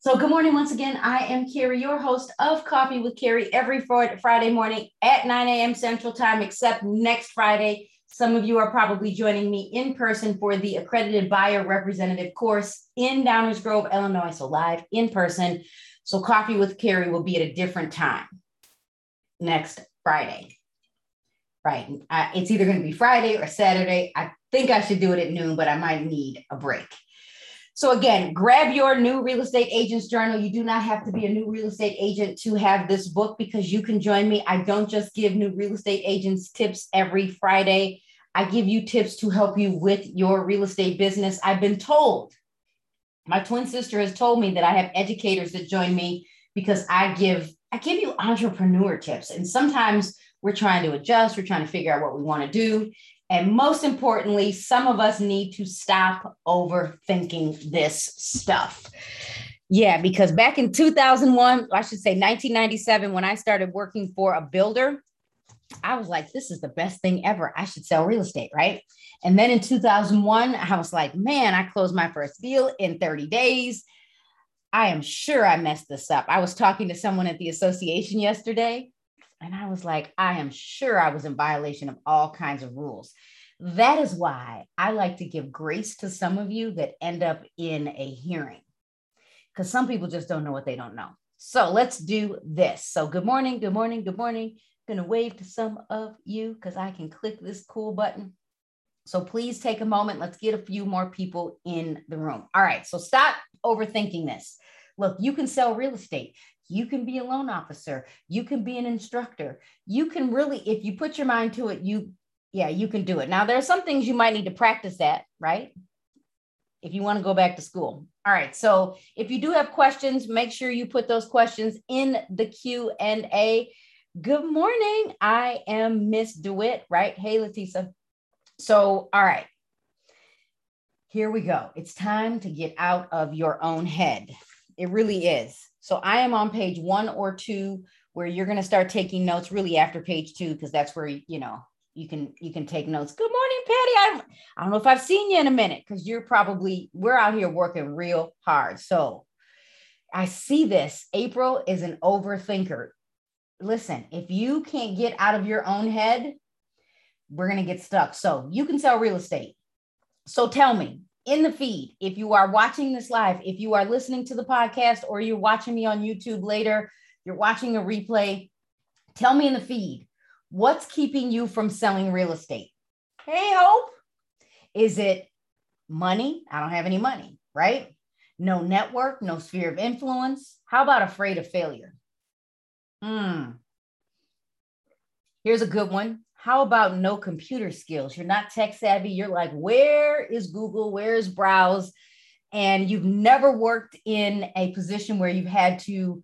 so, good morning once again. I am Carrie, your host of Coffee with Carrie, every Friday morning at 9 a.m. Central Time, except next Friday. Some of you are probably joining me in person for the accredited buyer representative course in Downers Grove, Illinois. So, live in person. So, Coffee with Carrie will be at a different time next Friday. Right. Uh, it's either going to be Friday or Saturday. I think I should do it at noon, but I might need a break. So again, grab your new real estate agent's journal. You do not have to be a new real estate agent to have this book because you can join me. I don't just give new real estate agents tips every Friday. I give you tips to help you with your real estate business. I've been told, my twin sister has told me that I have educators that join me because I give I give you entrepreneur tips. And sometimes we're trying to adjust, we're trying to figure out what we want to do. And most importantly, some of us need to stop overthinking this stuff. Yeah, because back in 2001, I should say 1997, when I started working for a builder, I was like, this is the best thing ever. I should sell real estate, right? And then in 2001, I was like, man, I closed my first deal in 30 days. I am sure I messed this up. I was talking to someone at the association yesterday, and I was like, I am sure I was in violation of all kinds of rules. That is why I like to give grace to some of you that end up in a hearing, because some people just don't know what they don't know. So let's do this. So, good morning, good morning, good morning. I'm going to wave to some of you because I can click this cool button. So, please take a moment. Let's get a few more people in the room. All right. So, stop overthinking this. Look, you can sell real estate. You can be a loan officer. You can be an instructor. You can really, if you put your mind to it, you, yeah, you can do it. Now, there are some things you might need to practice at, right? If you want to go back to school. All right. So if you do have questions, make sure you put those questions in the Q and A. Good morning. I am Miss DeWitt, right? Hey, Letisa. So, all right. Here we go. It's time to get out of your own head. It really is. So I am on page one or two where you're going to start taking notes really after page two because that's where you know you can you can take notes. Good morning, Patty. I I don't know if I've seen you in a minute because you're probably we're out here working real hard. So I see this. April is an overthinker. Listen, if you can't get out of your own head, we're going to get stuck. So you can sell real estate. So tell me, in the feed, if you are watching this live, if you are listening to the podcast or you're watching me on YouTube later, you're watching a replay, tell me in the feed what's keeping you from selling real estate? Hey, Hope, is it money? I don't have any money, right? No network, no sphere of influence. How about afraid of failure? Hmm. Here's a good one. How about no computer skills? You're not tech savvy. You're like, where is Google? Where's Browse? And you've never worked in a position where you've had to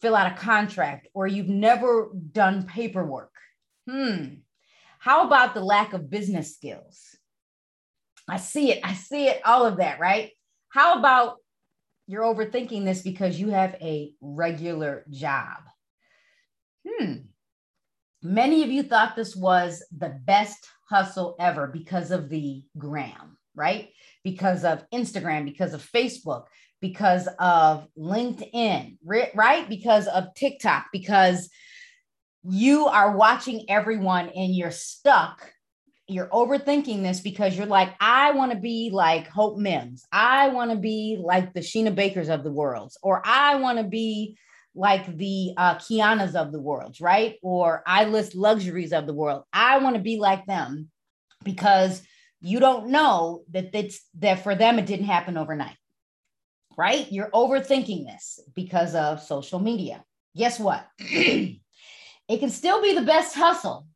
fill out a contract or you've never done paperwork. Hmm. How about the lack of business skills? I see it. I see it. All of that, right? How about you're overthinking this because you have a regular job? Hmm. Many of you thought this was the best hustle ever because of the gram, right? Because of Instagram, because of Facebook, because of LinkedIn, right? Because of TikTok, because you are watching everyone and you're stuck. You're overthinking this because you're like, I want to be like Hope Mims. I want to be like the Sheena Bakers of the world, or I want to be like the uh, Kianas of the world, right? Or I list luxuries of the world. I want to be like them because you don't know that it's that for them it didn't happen overnight, right? You're overthinking this because of social media. Guess what? it can still be the best hustle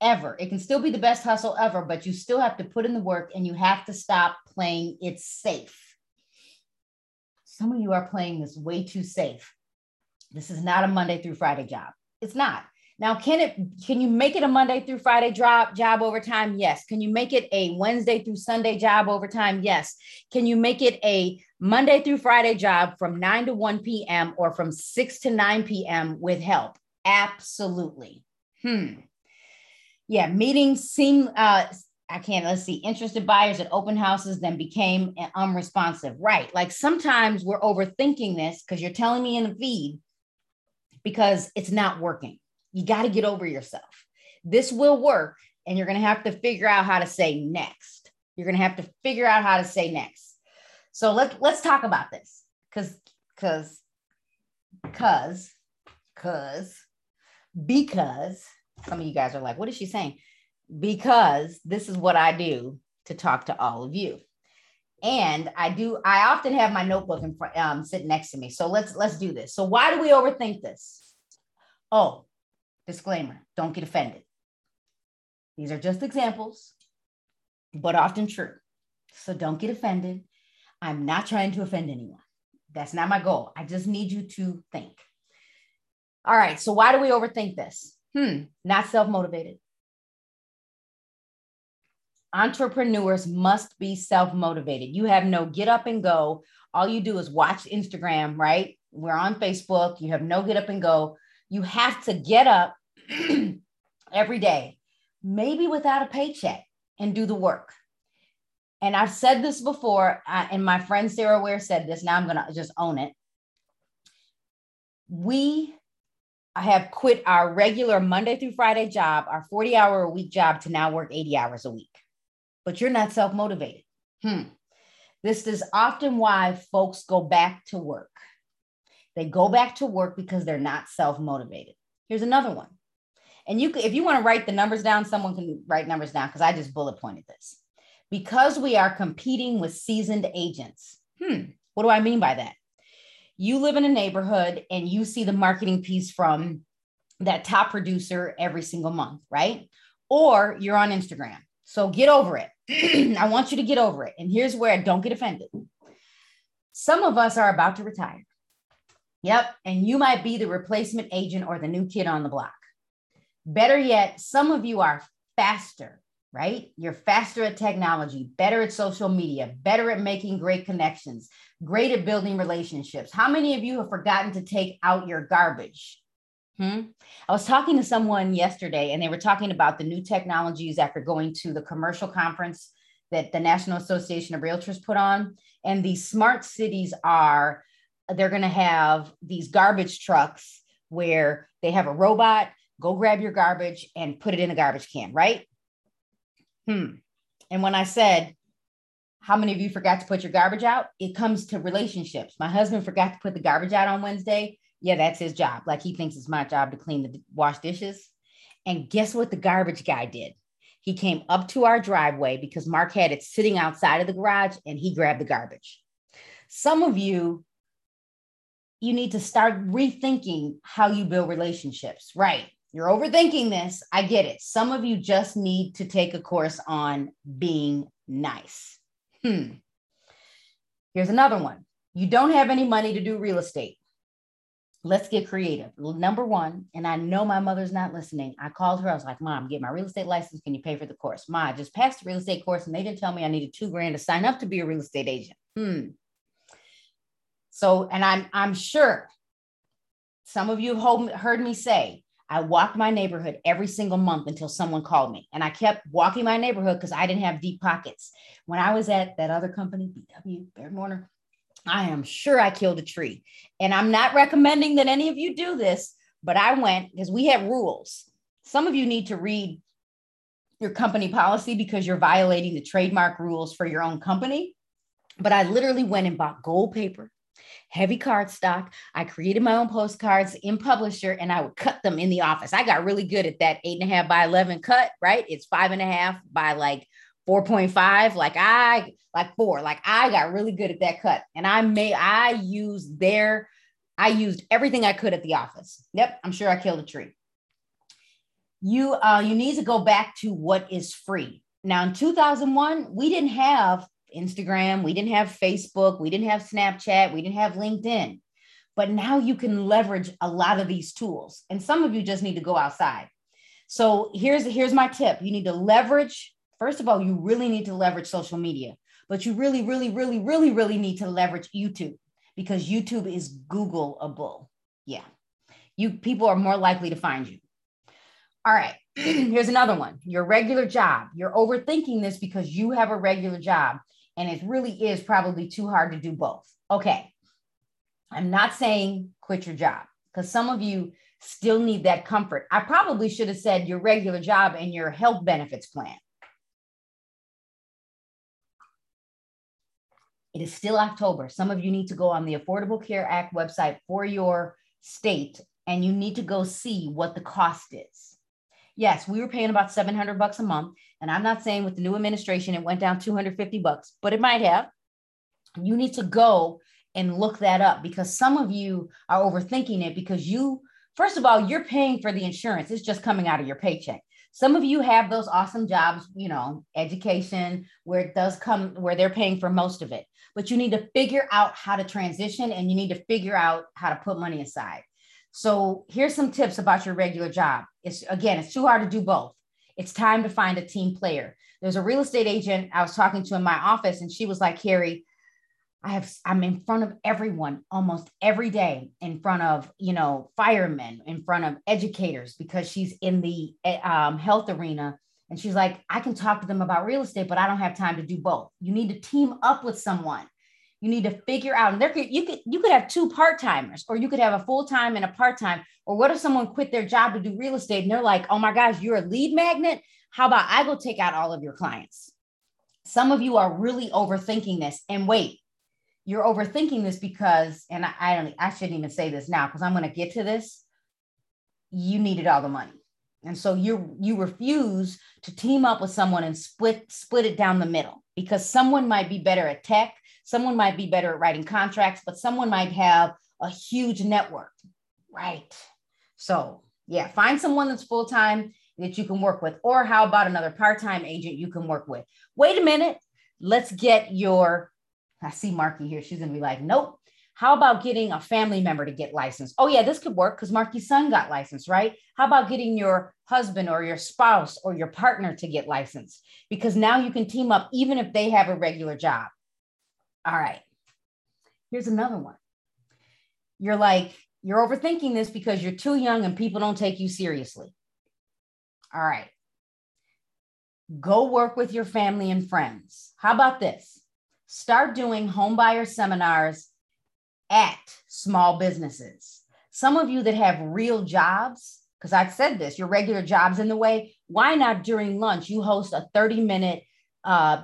ever. It can still be the best hustle ever, but you still have to put in the work and you have to stop playing it safe. Some of you are playing this way too safe this is not a Monday through Friday job. It's not. Now, can it can you make it a Monday through Friday job job overtime? Yes. Can you make it a Wednesday through Sunday job overtime? Yes. Can you make it a Monday through Friday job from 9 to 1 p.m. or from 6 to 9 p.m. with help? Absolutely. Hmm. Yeah, meetings seem uh I can't, let's see, interested buyers at open houses then became unresponsive. Right. Like sometimes we're overthinking this because you're telling me in the feed because it's not working. You got to get over yourself. This will work, and you're going to have to figure out how to say next. You're going to have to figure out how to say next. So let's let's talk about this because because because because because some of you guys are like, what is she saying? because this is what I do to talk to all of you. And I do, I often have my notebook in front, um, sitting next to me. So let's let's do this. So why do we overthink this? Oh, disclaimer, don't get offended. These are just examples, but often true. So don't get offended. I'm not trying to offend anyone. That's not my goal. I just need you to think. All right. So why do we overthink this? Hmm, not self motivated entrepreneurs must be self motivated. You have no get up and go. All you do is watch Instagram, right? We're on Facebook. You have no get up and go. You have to get up every day, maybe without a paycheck, and do the work. And I've said this before, and my friend Sarah Ware said this. Now I'm going to just own it. We have quit our regular Monday through Friday job, our 40 hour a week job, to now work 80 hours a week but you're not self motivated. Hmm. This is often why folks go back to work. They go back to work because they're not self motivated. Here's another one. And you if you want to write the numbers down, someone can write numbers down because I just bullet pointed this. Because we are competing with seasoned agents. Hmm. What do I mean by that? You live in a neighborhood and you see the marketing piece from that top producer every single month, right? Or you're on Instagram so get over it. I want you to get over it. And here's where I don't get offended. Some of us are about to retire. Yep. And you might be the replacement agent or the new kid on the block. Better yet, some of you are faster, right? You're faster at technology, better at social media, better at making great connections, great at building relationships. How many of you have forgotten to take out your garbage? Hmm? I was talking to someone yesterday and they were talking about the new technologies after going to the commercial conference that the National Association of Realtors put on. And these smart cities are, they're going to have these garbage trucks where they have a robot, go grab your garbage and put it in a garbage can, right? Hmm. And when I said, how many of you forgot to put your garbage out? It comes to relationships. My husband forgot to put the garbage out on Wednesday yeah, that's his job. Like he thinks it's my job to clean the wash dishes. And guess what the garbage guy did? He came up to our driveway because Mark had it sitting outside of the garage and he grabbed the garbage. Some of you, you need to start rethinking how you build relationships. Right. You're overthinking this. I get it. Some of you just need to take a course on being nice. Hmm. Here's another one. You don't have any money to do real estate let's get creative. Number one, and I know my mother's not listening. I called her. I was like, Mom, get my real estate license. Can you pay for the course? Ma, I just passed the real estate course and they didn't tell me I needed two grand to sign up to be a real estate agent. Hmm. So, and I'm I'm sure some of you have heard me say, I walked my neighborhood every single month until someone called me. And I kept walking my neighborhood because I didn't have deep pockets. When I was at that other company, BW, Baird Warner, I am sure I killed a tree. And I'm not recommending that any of you do this, but I went because we have rules. Some of you need to read your company policy because you're violating the trademark rules for your own company. But I literally went and bought gold paper, heavy cardstock. I created my own postcards in Publisher and I would cut them in the office. I got really good at that eight and a half by 11 cut, right? It's five and a half by like 4.5 like i like four like i got really good at that cut. And i made i used their i used everything i could at the office. Yep i'm sure i killed a tree. You uh you need to go back to what is free. Now in 2001 we didn't have instagram we didn't have facebook we didn't have snapchat we didn't have linkedin. But now you can leverage a lot of these tools and some of you just need to go outside. So here's here's my tip. You need to leverage First of all, you really need to leverage social media, but you really, really, really, really, really need to leverage YouTube because YouTube is Googleable. Yeah. You people are more likely to find you. All right. Here's another one your regular job. You're overthinking this because you have a regular job and it really is probably too hard to do both. Okay. I'm not saying quit your job because some of you still need that comfort. I probably should have said your regular job and your health benefits plan. It is still October. Some of you need to go on the Affordable Care Act website for your state and you need to go see what the cost is. Yes, we were paying about 700 bucks a month. And I'm not saying with the new administration it went down 250 bucks, but it might have. You need to go and look that up because some of you are overthinking it because you, first of all, you're paying for the insurance. It's just coming out of your paycheck. Some of you have those awesome jobs, you know, education, where it does come, where they're paying for most of it. But you need to figure out how to transition and you need to figure out how to put money aside. So here's some tips about your regular job. It's again, it's too hard to do both. It's time to find a team player. There's a real estate agent I was talking to in my office, and she was like, Carrie, I have I'm in front of everyone almost every day, in front of you know firemen, in front of educators, because she's in the eh, um, health arena, and she's like, I can talk to them about real estate, but I don't have time to do both. You need to team up with someone. You need to figure out, and there could you could you could have two part timers, or you could have a full time and a part time. Or what if someone quit their job to do real estate and they're like, oh my gosh, you're a lead magnet. How about I go take out all of your clients? Some of you are really overthinking this. And wait, you're overthinking this because, and I, I don't, I shouldn't even say this now because I'm going to get to this. You needed all the money, and so you you refuse to team up with someone and split split it down the middle because someone might be better at tech, someone might be better at writing contracts, but someone might have a huge network, right? So yeah, find someone that's full time that you can work with, or how about another part time agent you can work with? Wait a minute, let's get your I see Marky here. She's gonna be like, nope. How about getting a family member to get licensed? Oh, yeah, this could work because Marky's son got licensed, right? How about getting your husband or your spouse or your partner to get licensed? Because now you can team up even if they have a regular job. All right. Here's another one. You're like, you're overthinking this because you're too young and people don't take you seriously. All right. Go work with your family and friends. How about this? start doing homebuyer seminars at small businesses. Some of you that have real jobs, because I've said this, your regular jobs in the way, why not during lunch you host a 30 minute uh,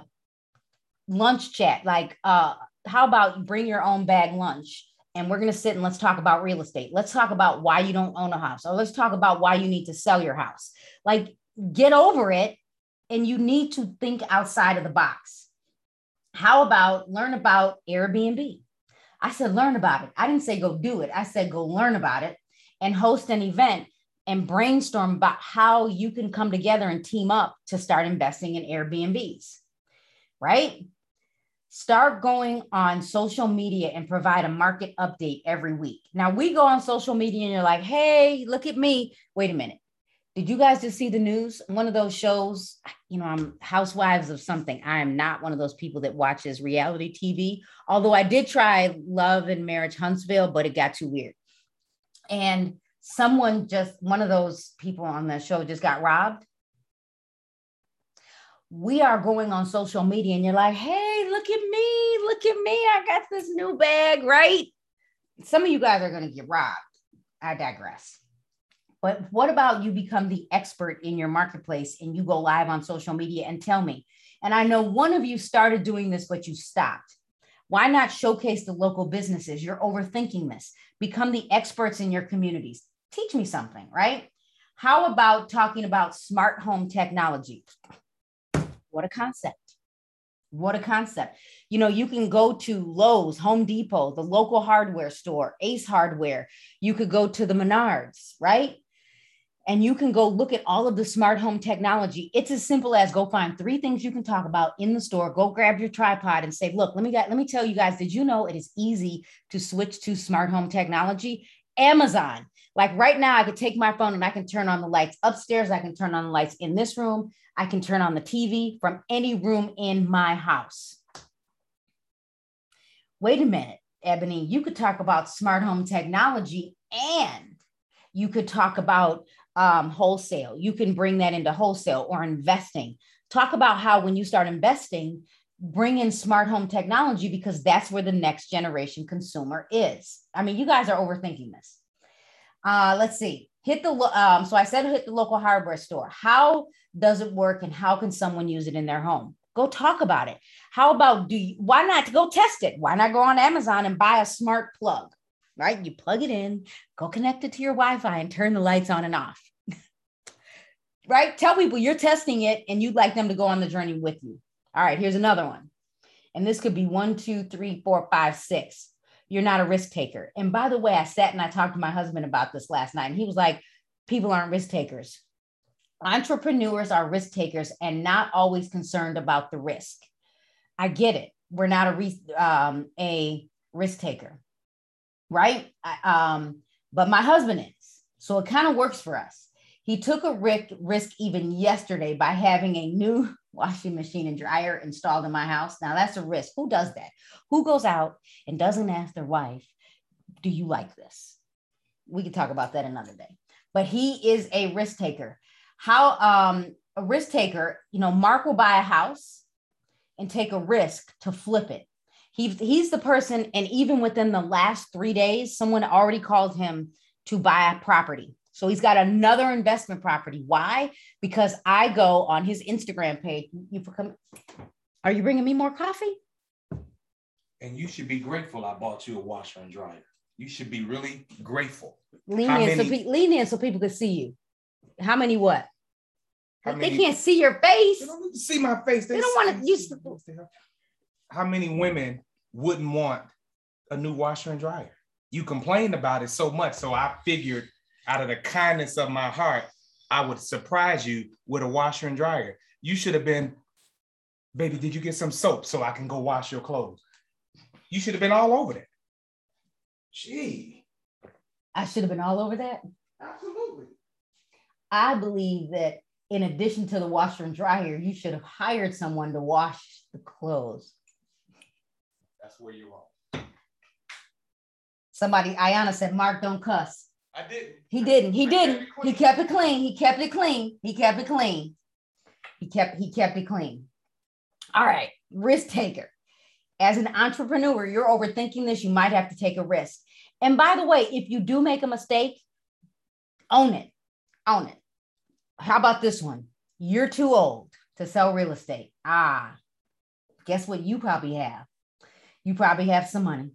lunch chat? Like, uh, how about you bring your own bag lunch? and we're going to sit and let's talk about real estate. Let's talk about why you don't own a house, or let's talk about why you need to sell your house. Like, get over it, and you need to think outside of the box. How about learn about Airbnb? I said, learn about it. I didn't say go do it. I said, go learn about it and host an event and brainstorm about how you can come together and team up to start investing in Airbnbs, right? Start going on social media and provide a market update every week. Now, we go on social media and you're like, hey, look at me. Wait a minute. Did you guys just see the news? One of those shows, you know, I'm housewives of something. I am not one of those people that watches reality TV, although I did try Love and Marriage Huntsville, but it got too weird. And someone just, one of those people on the show just got robbed. We are going on social media and you're like, hey, look at me, look at me. I got this new bag, right? Some of you guys are going to get robbed. I digress. But what about you become the expert in your marketplace and you go live on social media and tell me? And I know one of you started doing this, but you stopped. Why not showcase the local businesses? You're overthinking this. Become the experts in your communities. Teach me something, right? How about talking about smart home technology? What a concept. What a concept. You know, you can go to Lowe's, Home Depot, the local hardware store, Ace Hardware. You could go to the Menards, right? And you can go look at all of the smart home technology. It's as simple as go find three things you can talk about in the store. Go grab your tripod and say, "Look, let me get, let me tell you guys. Did you know it is easy to switch to smart home technology? Amazon. Like right now, I could take my phone and I can turn on the lights upstairs. I can turn on the lights in this room. I can turn on the TV from any room in my house. Wait a minute, Ebony. You could talk about smart home technology and you could talk about um, wholesale. You can bring that into wholesale or investing. Talk about how when you start investing, bring in smart home technology because that's where the next generation consumer is. I mean, you guys are overthinking this. Uh, let's see. Hit the um, so I said hit the local hardware store. How does it work, and how can someone use it in their home? Go talk about it. How about do you? Why not go test it? Why not go on Amazon and buy a smart plug? Right, you plug it in, go connect it to your Wi-Fi, and turn the lights on and off. Right? Tell people you're testing it, and you'd like them to go on the journey with you. All right, here's another one. And this could be one, two, three, four, five, six. You're not a risk taker. And by the way, I sat and I talked to my husband about this last night, and he was like, people aren't risk takers. Entrepreneurs are risk takers and not always concerned about the risk. I get it. We're not a, um, a risk taker, right? I, um, but my husband is. So it kind of works for us. He took a risk, risk even yesterday by having a new washing machine and dryer installed in my house. Now that's a risk. Who does that? Who goes out and doesn't ask their wife, Do you like this? We can talk about that another day. But he is a risk taker. How um a risk taker, you know, Mark will buy a house and take a risk to flip it. He, he's the person, and even within the last three days, someone already called him to buy a property. So he's got another investment property. Why? Because I go on his Instagram page. You come. Are you bringing me more coffee? And you should be grateful. I bought you a washer and dryer. You should be really grateful. Lean in, so pe- lean in so people can see you. How many what? How they many, can't see your face. They don't see my face. They, they don't want to use. How many women wouldn't want a new washer and dryer? You complained about it so much, so I figured out of the kindness of my heart, I would surprise you with a washer and dryer. You should have been, baby, did you get some soap so I can go wash your clothes? You should have been all over that. Gee. I should have been all over that? Absolutely. I believe that in addition to the washer and dryer, you should have hired someone to wash the clothes. That's where you're wrong. Somebody, Ayana said, Mark, don't cuss. I didn't. He didn't. He didn't. He kept it clean. He kept it clean. He kept it clean. He kept he kept it clean. All right, risk taker. As an entrepreneur, you're overthinking this. You might have to take a risk. And by the way, if you do make a mistake, own it. Own it. How about this one? You're too old to sell real estate. Ah, guess what you probably have? You probably have some money.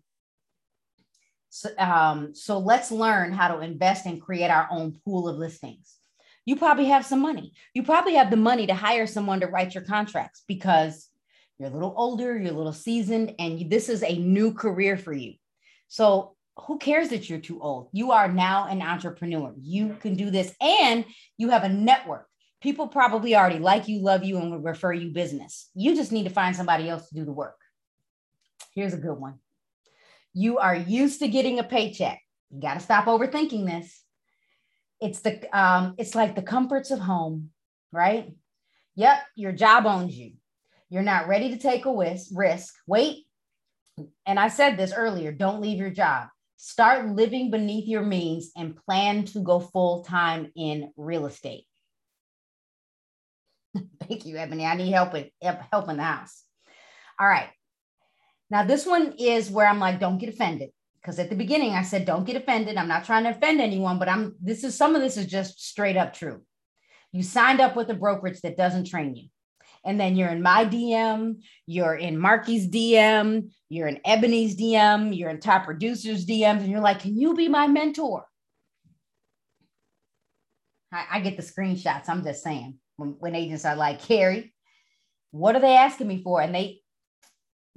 So, um, so let's learn how to invest and create our own pool of listings. You probably have some money. You probably have the money to hire someone to write your contracts because you're a little older, you're a little seasoned, and you, this is a new career for you. So who cares that you're too old? You are now an entrepreneur. You can do this, and you have a network. People probably already like you, love you, and will refer you business. You just need to find somebody else to do the work. Here's a good one. You are used to getting a paycheck. You got to stop overthinking this. It's the um, it's like the comforts of home, right? Yep, your job owns you. You're not ready to take a risk. Wait. And I said this earlier, don't leave your job. Start living beneath your means and plan to go full time in real estate. Thank you, Ebony. I need help with help in the house. All right. Now, this one is where I'm like, don't get offended. Because at the beginning, I said, don't get offended. I'm not trying to offend anyone, but I'm this is some of this is just straight up true. You signed up with a brokerage that doesn't train you. And then you're in my DM, you're in Marky's DM, you're in Ebony's DM, you're in top producers' DMs, and you're like, can you be my mentor? I, I get the screenshots. I'm just saying when, when agents are like, Carrie, what are they asking me for? And they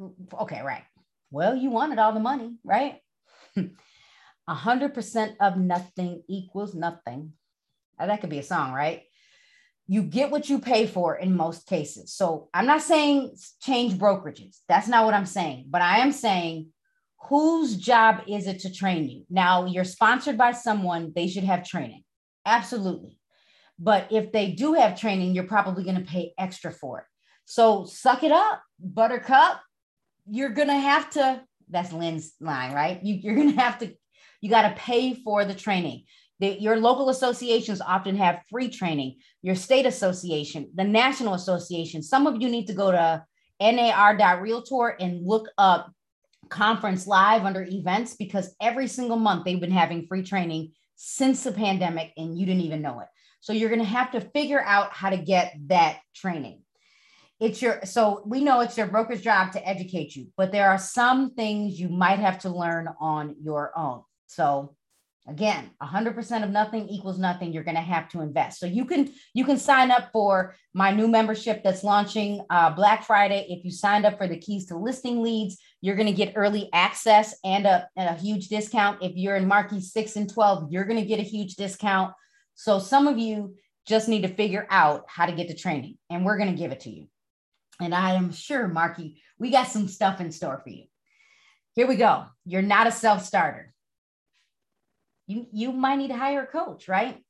Okay, right. Well, you wanted all the money, right? A hundred percent of nothing equals nothing. Now, that could be a song, right? You get what you pay for in most cases. So I'm not saying change brokerages. That's not what I'm saying. But I am saying whose job is it to train you? Now you're sponsored by someone, they should have training. Absolutely. But if they do have training, you're probably going to pay extra for it. So suck it up, buttercup you're gonna have to that's lynn's line right you, you're gonna have to you got to pay for the training The, your local associations often have free training, your state association, the national association. Some of you need to go to nar.realtor and look up conference live under events because every single month they've been having free training since the pandemic and you didn't even know it. So you're going to have to figure out how to get that training. It's your so we know it's your broker's job to educate you, but there are some things you might have to learn on your own. So again 100% of nothing equals nothing. You're going to have to invest. So you can you can sign up for my new membership that's launching uh, black friday. If you signed up for the keys to listing leads you're going to get early access and a, and a huge discount. If you're in Marky 6 and 12 you're going to get a huge discount. So some of you just need to figure out how to get the training and we're going to give it to you and i am sure Marky we got some stuff in store for you here we go you're not a self-starter you you might need to hire a coach, right?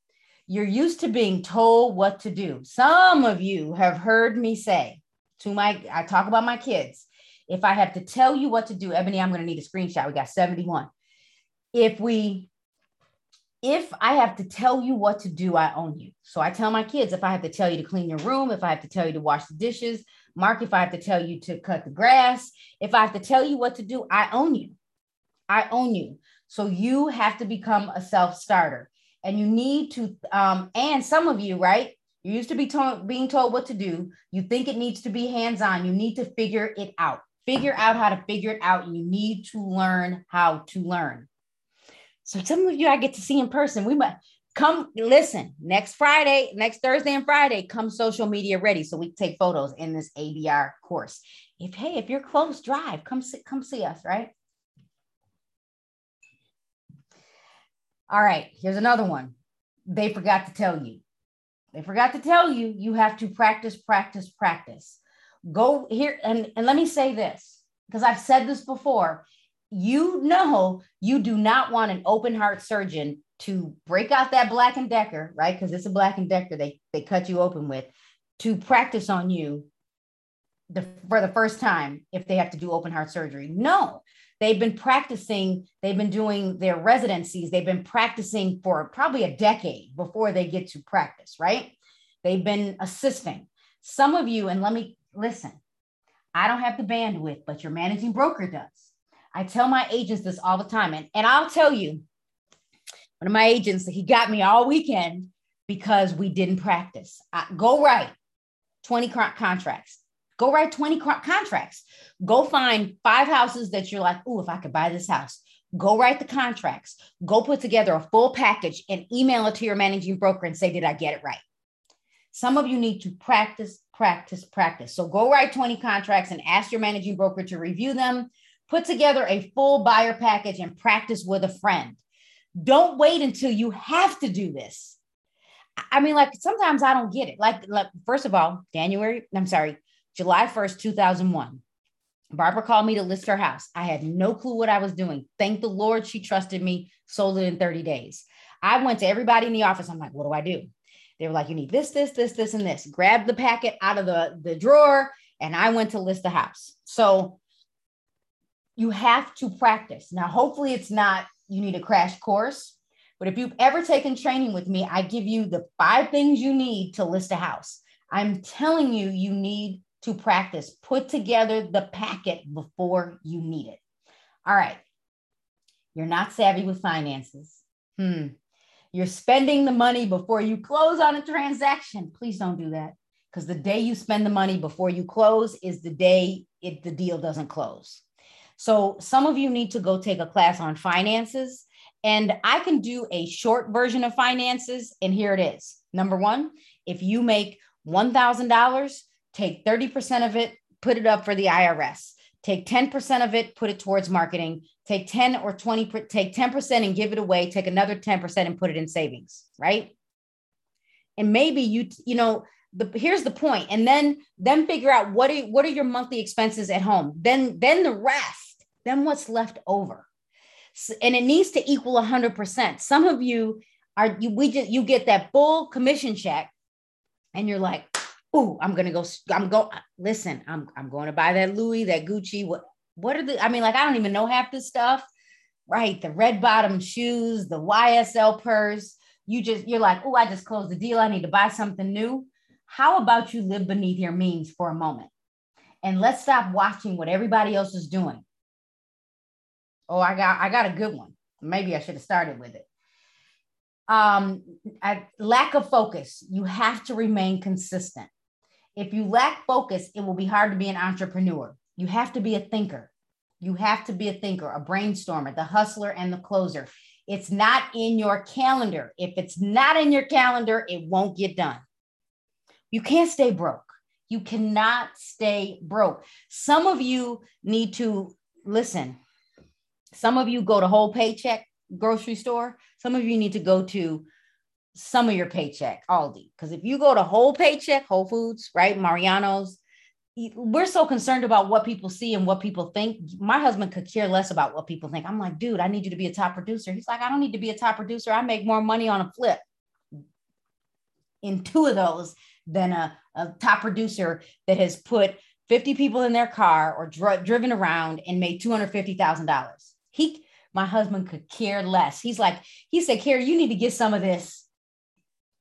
You're used to being told what to do. Some of you have heard me say to my I talk about my kids. If I have to tell you what to do, Ebony, I'm going to need a screenshot. We got 71. If we if I have to tell you what to do, I own you. So I tell my kids if I have to tell you to clean your room, if I have to tell you to wash the dishes, Mark, if I have to tell you to cut the grass, if I have to tell you what to do, I own you. I own you. So you have to become a self starter and you need to, um, and some of you, right? You used to be told, being told what to do. You think it needs to be hands on. You need to figure it out. Figure out how to figure it out. You need to learn how to learn. So some of you I get to see in person. We might come listen next Friday, next Thursday and Friday. Come social media ready so we take photos in this ABR course. If hey, if you're close, drive. Come see, come see us, right? All right, here's another one. They forgot to tell you. They forgot to tell you you have to practice, practice, practice. Go here and, and let me say this because I've said this before. You know, you do not want an open heart surgeon to break out that Black and Decker, right? Because it's a Black and Decker they, they cut you open with to practice on you the, for the first time if they have to do open heart surgery. No, They've been practicing, they've been doing their residencies, they've been practicing for probably a decade before they get to practice, right? They've been assisting. Some of you, and let me listen, I don't have the bandwidth, but your managing broker does. I tell my agents this all the time. And, and I'll tell you, one of my agents, he got me all weekend because we didn't practice. I, go write 20 contracts. Go write 20 contracts. Go find five houses that you're like, oh, if I could buy this house. Go write the contracts. Go put together a full package and email it to your managing broker and say, did I get it right? Some of you need to practice, practice, practice. So go write 20 contracts and ask your managing broker to review them. Put together a full buyer package and practice with a friend. Don't wait until you have to do this. I mean, like sometimes I don't get it. Like, like first of all, January, I'm sorry, July 1st, 2001. Barbara called me to list her house. I had no clue what I was doing. Thank the Lord she trusted me, sold it in 30 days. I went to everybody in the office. I'm like, what do I do? They were like, you need this, this, this, this, and this. Grab the packet out of the, the drawer, and I went to list the house. So you have to practice. Now, hopefully, it's not you need a crash course, but if you've ever taken training with me, I give you the five things you need to list a house. I'm telling you, you need to practice. Put together the packet before you need it. All right. You're not savvy with finances. Hmm. You're spending the money before you close on a transaction. Please don't do that because the day you spend the money before you close is the day it, the deal doesn't close. So some of you need to go take a class on finances. And I can do a short version of finances. And here it is. Number one, if you make $1,000, take 30% of it, put it up for the IRS. Take 10% of it, put it towards marketing. Take 10 or 20, take 10% and give it away. Take another 10% and put it in savings, right? And maybe you, you know, the here's the point. and then then figure out what are what are your monthly expenses at home. Then then the rest, then what's left over, so, and it needs to equal hundred percent. Some of you are you we just you get that full commission check, and you're like, oh, I'm gonna go. I'm go. Uh, listen, I'm I'm going to buy that Louis, that Gucci. What what are the? I mean, like I don't even know half this stuff. right? The red bottom shoes, the YSL purse. You just, you're like, oh, I just closed the deal. I need to buy something new. How about you live beneath your means for a moment? And let's stop watching what everybody else is doing. Oh, I got I got a good one. Maybe I should have started with it. Um, I, lack of focus. You have to remain consistent. If you lack focus, it will be hard to be an entrepreneur. You have to be a thinker. You have to be a thinker, a brainstormer, the hustler, and the closer. It's not in your calendar. If it's not in your calendar, it won't get done. You can't stay broke. You cannot stay broke. Some of you need to listen. Some of you go to whole paycheck grocery store. Some of you need to go to some of your paycheck, Aldi. Because if you go to whole paycheck, Whole Foods, right? Mariano's, we're so concerned about what people see and what people think. My husband could care less about what people think. I'm like, dude, I need you to be a top producer. He's like, I don't need to be a top producer. I make more money on a flip in two of those than a, a top producer that has put 50 people in their car or dr- driven around and made $250,000. He, my husband could care less. He's like, he said, Carrie, you need to get some of this.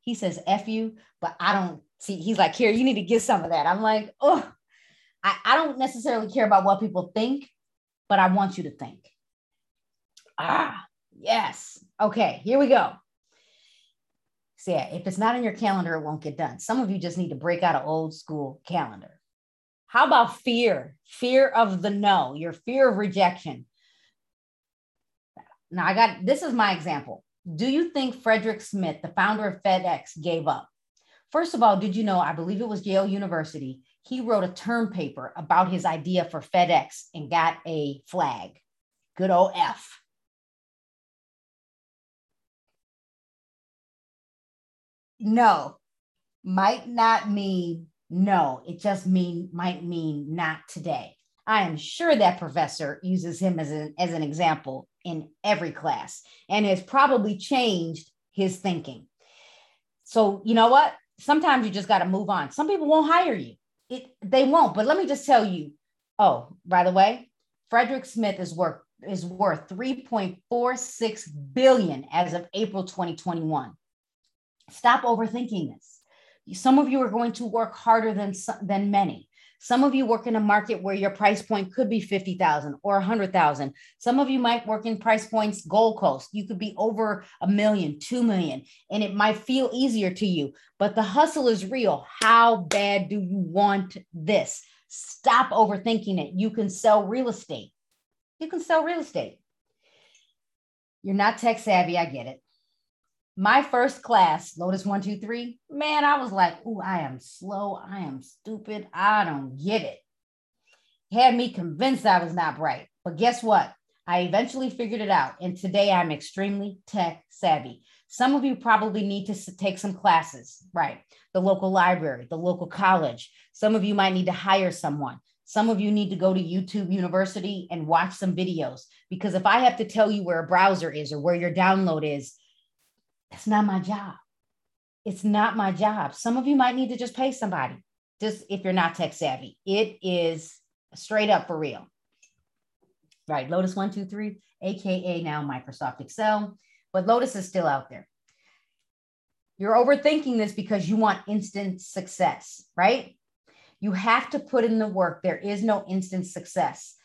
He says, F you, but I don't see. He's like, Carrie, you need to get some of that. I'm like, oh, I, I don't necessarily care about what people think, but I want you to think. Ah, yes. Okay, here we go. So yeah, if it's not in your calendar, it won't get done. Some of you just need to break out an old school calendar. How about fear? Fear of the no, your fear of rejection. Now I got this is my example. Do you think Frederick Smith, the founder of FedEx, gave up? First of all, did you know? I believe it was Yale University. He wrote a term paper about his idea for FedEx and got a flag. Good old F. no might not mean no. It just mean might mean not today. I am sure that professor uses him as an, as an example in every class and has probably changed his thinking. So, you know what? Sometimes you just got to move on. Some people won't hire you. It, they won't. But let me just tell you. Oh, by the way, Frederick Smith is worth is worth 3.46 billion as of April 2021. Stop overthinking this. Some of you are going to work harder than, than many. Some of you work in a market where your price point could be 50,000 or 100,000. Some of you might work in price points Gold Coast. You could be over a million, 2 million, and it might feel easier to you, but the hustle is real. How bad do you want this? Stop overthinking it. You can sell real estate. You can sell real estate. You're not tech savvy. I get it my first class, Lotus one, two, three, man, I was like, oh, I am slow. I am stupid. I don't get it. Had me convinced I was not bright. But guess what? I eventually figured it out. And today I'm extremely tech savvy. Some of you probably need to take some classes, right? The local library, the local college. Some of you might need to hire someone. Some of you need to go to YouTube University and watch some videos. Because if I have to tell you where a browser is or where your download is, that's not my job. It's not my job. Some of you might need to just pay somebody, just if you're not tech savvy. It is straight up for real. Right. Lotus 123, AKA now Microsoft Excel, but Lotus is still out there. You're overthinking this because you want instant success, right? You have to put in the work. There is no instant success.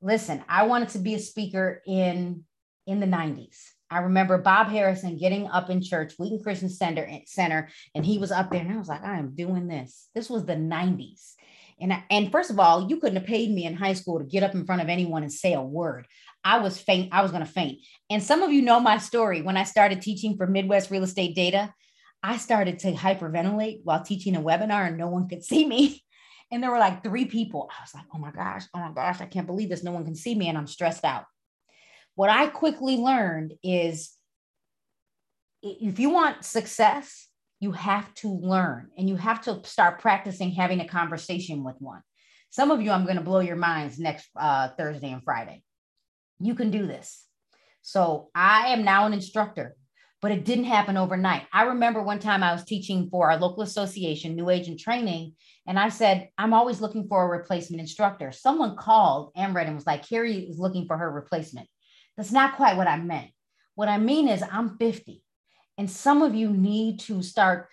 Listen, I wanted to be a speaker in in the 90s. I remember Bob Harrison getting up in church, Wheaton Christian Center, eh, Center, and he was up there, and I was like, I am doing this. This was the 90s. And, I, and first of all, you couldn't have paid me in high school to get up in front of anyone and say a word. I was faint. I was going to faint. And some of you know my story. When I started teaching for Midwest Real Estate Data, I started to hyperventilate while teaching a webinar, and no one could see me. And there were like three people. I was like, oh my gosh, oh my gosh, I can't believe this. No one can see me, and I'm stressed out. What I quickly learned is if you want success, you have to learn and you have to start practicing having a conversation with one. Some of you, I'm going to blow your minds next uh, Thursday and Friday. You can do this. So I am now an instructor, but it didn't happen overnight. I remember one time I was teaching for our local association, New Agent Training, and I said, I'm always looking for a replacement instructor. Someone called MRED and was like, Carrie is looking for her replacement. That's not quite what I meant. What I mean is, I'm 50, and some of you need to start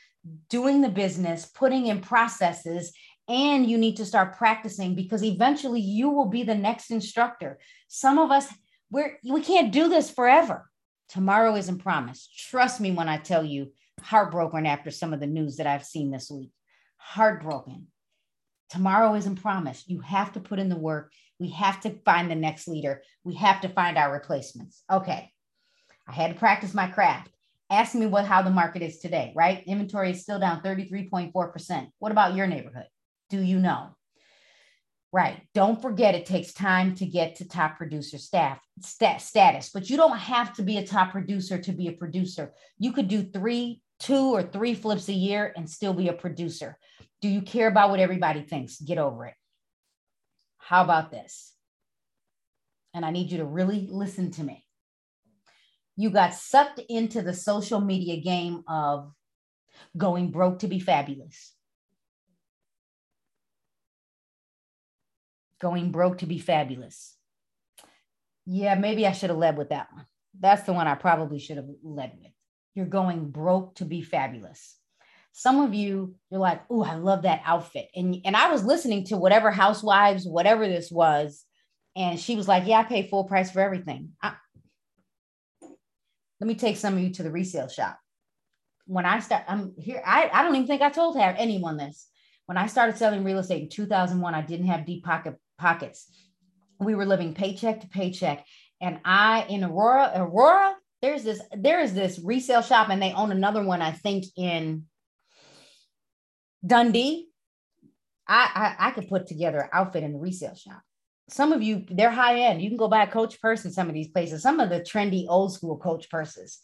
doing the business, putting in processes, and you need to start practicing because eventually you will be the next instructor. Some of us, we're, we can't do this forever. Tomorrow isn't promised. Trust me when I tell you, heartbroken after some of the news that I've seen this week. Heartbroken. Tomorrow isn't promised. You have to put in the work. We have to find the next leader. We have to find our replacements. Okay. I had to practice my craft. Ask me what how the market is today, right? Inventory is still down 33.4%. What about your neighborhood? Do you know? Right. Don't forget it takes time to get to top producer staff stat, status, but you don't have to be a top producer to be a producer. You could do three, two or three flips a year and still be a producer. Do you care about what everybody thinks? Get over it. How about this? And I need you to really listen to me. You got sucked into the social media game of going broke to be fabulous. Going broke to be fabulous. Yeah, maybe I should have led with that one. That's the one I probably should have led with. You're going broke to be fabulous. Some of you, you're like, oh, I love that outfit. And, and I was listening to whatever housewives, whatever this was. And she was like, yeah, I pay full price for everything. I, let me take some of you to the resale shop. When I start, I'm here. I, I don't even think I told anyone this. When I started selling real estate in 2001, I didn't have deep pocket pockets. We were living paycheck to paycheck. And I in Aurora, Aurora, there's this, there is this resale shop, and they own another one, I think, in Dundee. I, I, I could put together an outfit in the resale shop. Some of you, they're high end. You can go buy a coach purse in some of these places, some of the trendy old school coach purses.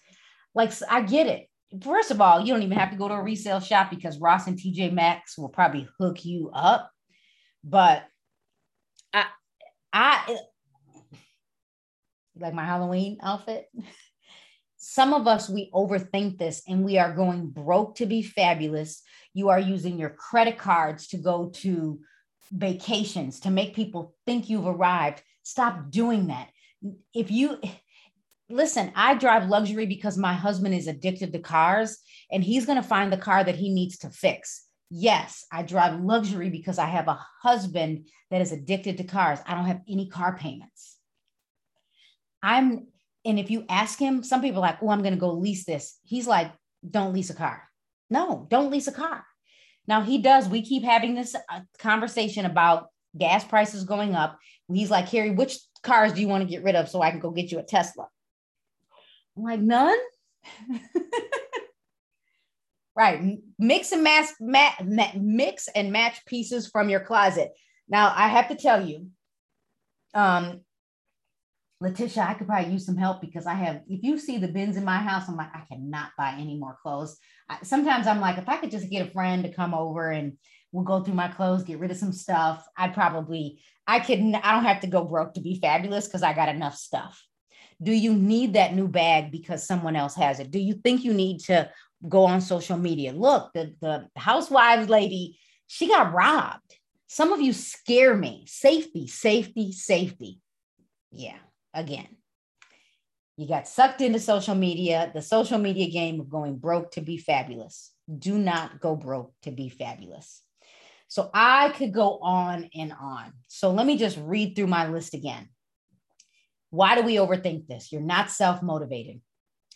Like, I get it. First of all, you don't even have to go to a resale shop because Ross and TJ Maxx will probably hook you up. But I, I like my Halloween outfit. Some of us, we overthink this and we are going broke to be fabulous. You are using your credit cards to go to vacations to make people think you've arrived. Stop doing that. If you listen, I drive luxury because my husband is addicted to cars and he's going to find the car that he needs to fix. Yes, I drive luxury because I have a husband that is addicted to cars. I don't have any car payments. I'm, and if you ask him, some people are like, oh, I'm going to go lease this. He's like, don't lease a car. No, don't lease a car. Now he does. We keep having this uh, conversation about gas prices going up. He's like, Carrie, which cars do you want to get rid of so I can go get you a Tesla? I'm like, none. right. Mix and match, ma- ma- mix and match pieces from your closet. Now I have to tell you, um, Letitia, I could probably use some help because I have, if you see the bins in my house, I'm like, I cannot buy any more clothes. I, sometimes I'm like, if I could just get a friend to come over and we'll go through my clothes, get rid of some stuff, I'd probably, I could, I don't have to go broke to be fabulous because I got enough stuff. Do you need that new bag because someone else has it? Do you think you need to go on social media? Look, the, the housewives lady, she got robbed. Some of you scare me. Safety, safety, safety. Yeah again. You got sucked into social media, the social media game of going broke to be fabulous. Do not go broke to be fabulous. So I could go on and on. So let me just read through my list again. Why do we overthink this? You're not self motivated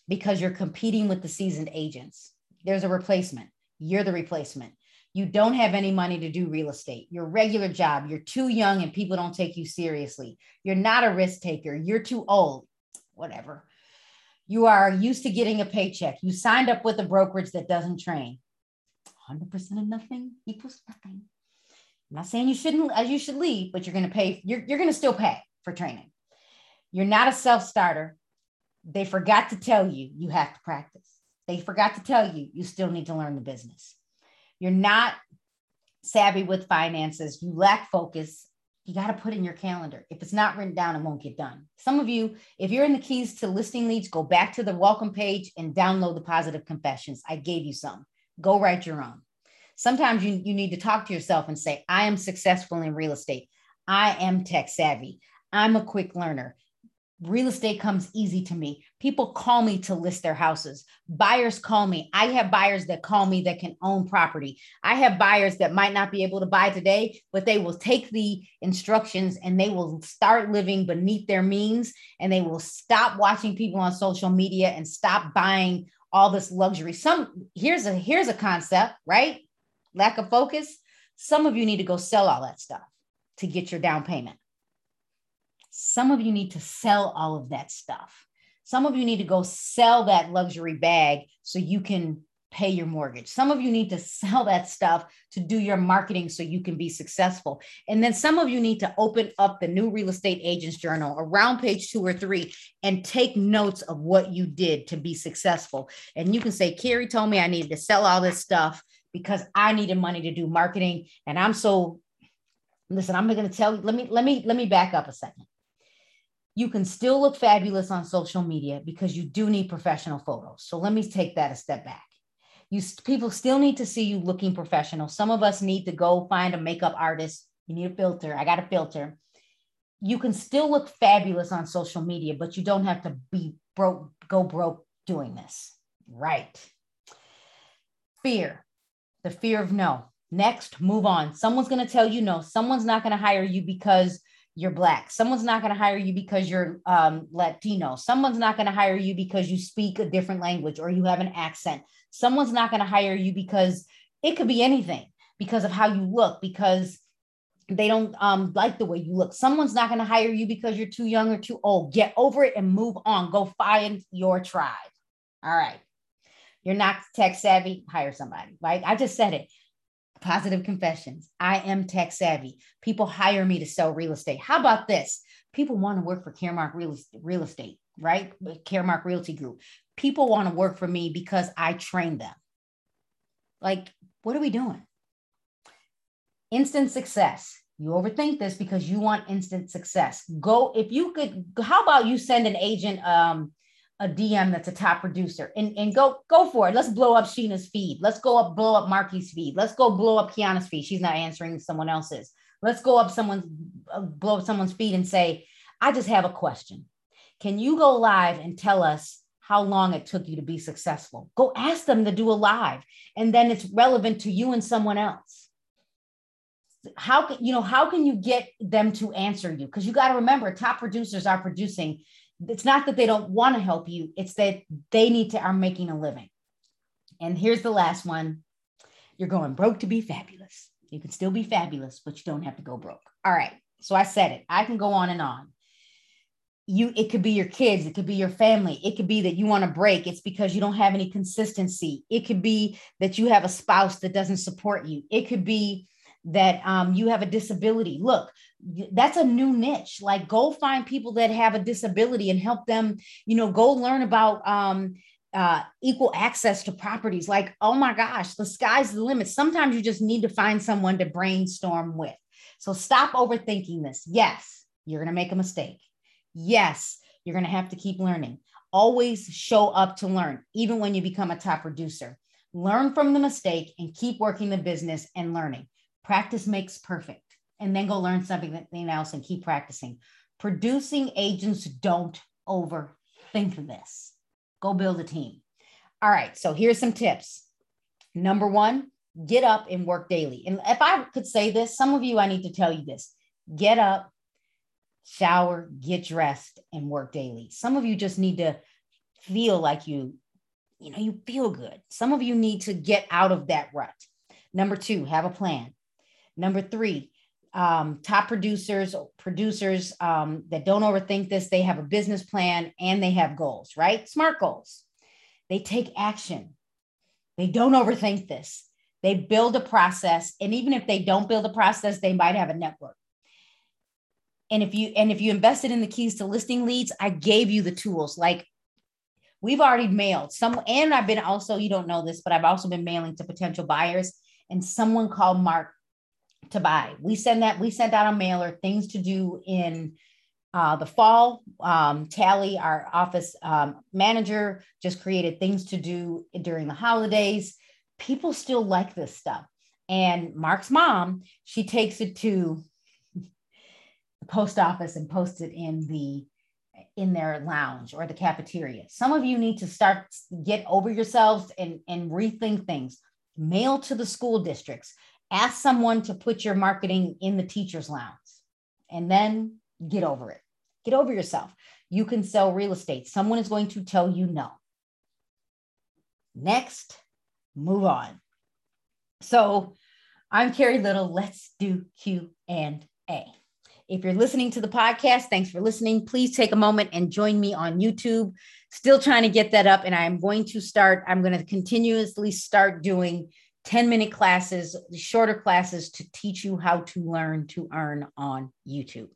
because you're competing with the seasoned agents. There's a replacement. You're the replacement. You don't have any money to do real estate. Your regular job, you're too young and people don't take you seriously. You're not a risk taker. You're too old. Whatever. You are used to getting a paycheck. You signed up with a brokerage that doesn't train. 100% of nothing equals nothing. I'm not saying you shouldn't, you should leave, but you're going to pay, you're, you're going to still pay for training. You're not a self starter. They forgot to tell you you have to practice. They forgot to tell you you still need to learn the business you're not savvy with finances, you lack focus, you got to put in your calendar. If it's not written down, it won't get done. Some of you, if you're in the keys to listing leads, go back to the welcome page and download the positive confessions. I gave you some. Go write your own. Sometimes you, you need to talk to yourself and say, I am successful in real estate. I am tech savvy. I'm a quick learner. Real estate comes easy to me. People call me to list their houses. Buyers call me. I have buyers that call me that can own property. I have buyers that might not be able to buy today, but they will take the instructions and they will start living beneath their means and they will stop watching people on social media and stop buying all this luxury. Some here's a here's a concept, right? Lack of focus. Some of you need to go sell all that stuff to get your down payment. Some of you need to sell all of that stuff. Some of you need to go sell that luxury bag so you can pay your mortgage. Some of you need to sell that stuff to do your marketing so you can be successful. And then some of you need to open up the new real estate agents journal around page two or three and take notes of what you did to be successful. And you can say, Carrie told me I needed to sell all this stuff because I needed money to do marketing. And I'm so listen, I'm going to tell you, let me, let me, let me back up a second you can still look fabulous on social media because you do need professional photos. So let me take that a step back. You people still need to see you looking professional. Some of us need to go find a makeup artist. You need a filter. I got a filter. You can still look fabulous on social media, but you don't have to be broke, go broke doing this. Right. Fear, the fear of no. Next, move on. Someone's going to tell you no. Someone's not going to hire you because you're black. Someone's not going to hire you because you're um, Latino. Someone's not going to hire you because you speak a different language or you have an accent. Someone's not going to hire you because it could be anything because of how you look, because they don't um, like the way you look. Someone's not going to hire you because you're too young or too old. Get over it and move on. Go find your tribe. All right. You're not tech savvy, hire somebody, right? I just said it positive confessions. I am tech savvy. People hire me to sell real estate. How about this? People want to work for Caremark Real, real Estate, right? Caremark Realty Group. People want to work for me because I train them. Like, what are we doing? Instant success. You overthink this because you want instant success. Go if you could. How about you send an agent um, a DM that's a top producer and, and go go for it. Let's blow up Sheena's feed. Let's go up, blow up Marky's feed. Let's go blow up Kiana's feed. She's not answering someone else's. Let's go up someone's uh, blow up someone's feed and say, I just have a question. Can you go live and tell us how long it took you to be successful? Go ask them to do a live, and then it's relevant to you and someone else. How can you know how can you get them to answer you? Because you got to remember, top producers are producing it's not that they don't want to help you it's that they need to are making a living. And here's the last one. You're going broke to be fabulous. You can still be fabulous but you don't have to go broke. All right so i said it i can go on and on. You it could be your kids it could be your family it could be that you want to break it's because you don't have any consistency. It could be that you have a spouse that doesn't support you. It could be that um, you have a disability. Look, that's a new niche. Like, go find people that have a disability and help them, you know, go learn about um, uh, equal access to properties. Like, oh my gosh, the sky's the limit. Sometimes you just need to find someone to brainstorm with. So stop overthinking this. Yes, you're going to make a mistake. Yes, you're going to have to keep learning. Always show up to learn, even when you become a top producer. Learn from the mistake and keep working the business and learning. Practice makes perfect. And then go learn something else and keep practicing. Producing agents don't overthink this. Go build a team. All right. So here's some tips. Number one, get up and work daily. And if I could say this, some of you, I need to tell you this get up, shower, get dressed, and work daily. Some of you just need to feel like you, you know, you feel good. Some of you need to get out of that rut. Number two, have a plan. Number three, um, top producers, producers um, that don't overthink this, they have a business plan and they have goals, right? Smart goals. They take action. They don't overthink this. They build a process. And even if they don't build a process, they might have a network. And if you and if you invested in the keys to listing leads, I gave you the tools. Like we've already mailed some, and I've been also, you don't know this, but I've also been mailing to potential buyers. And someone called Mark to buy. We send that, we sent out a mailer, things to do in uh, the fall. Um, Tally, our office um, manager, just created things to do during the holidays. People still like this stuff. And Mark's mom, she takes it to the post office and posts it in the in their lounge or the cafeteria. Some of you need to start get over yourselves and, and rethink things. Mail to the school districts. Ask someone to put your marketing in the teacher's lounge and then get over it. Get over yourself. You can sell real estate. Someone is going to tell you no. Next, move on. So I'm Carrie Little. Let's do Q and A. If you're listening to the podcast, thanks for listening. Please take a moment and join me on YouTube. Still trying to get that up, and I'm going to start, I'm going to continuously start doing 10 minute classes, shorter classes to teach you how to learn to earn on YouTube.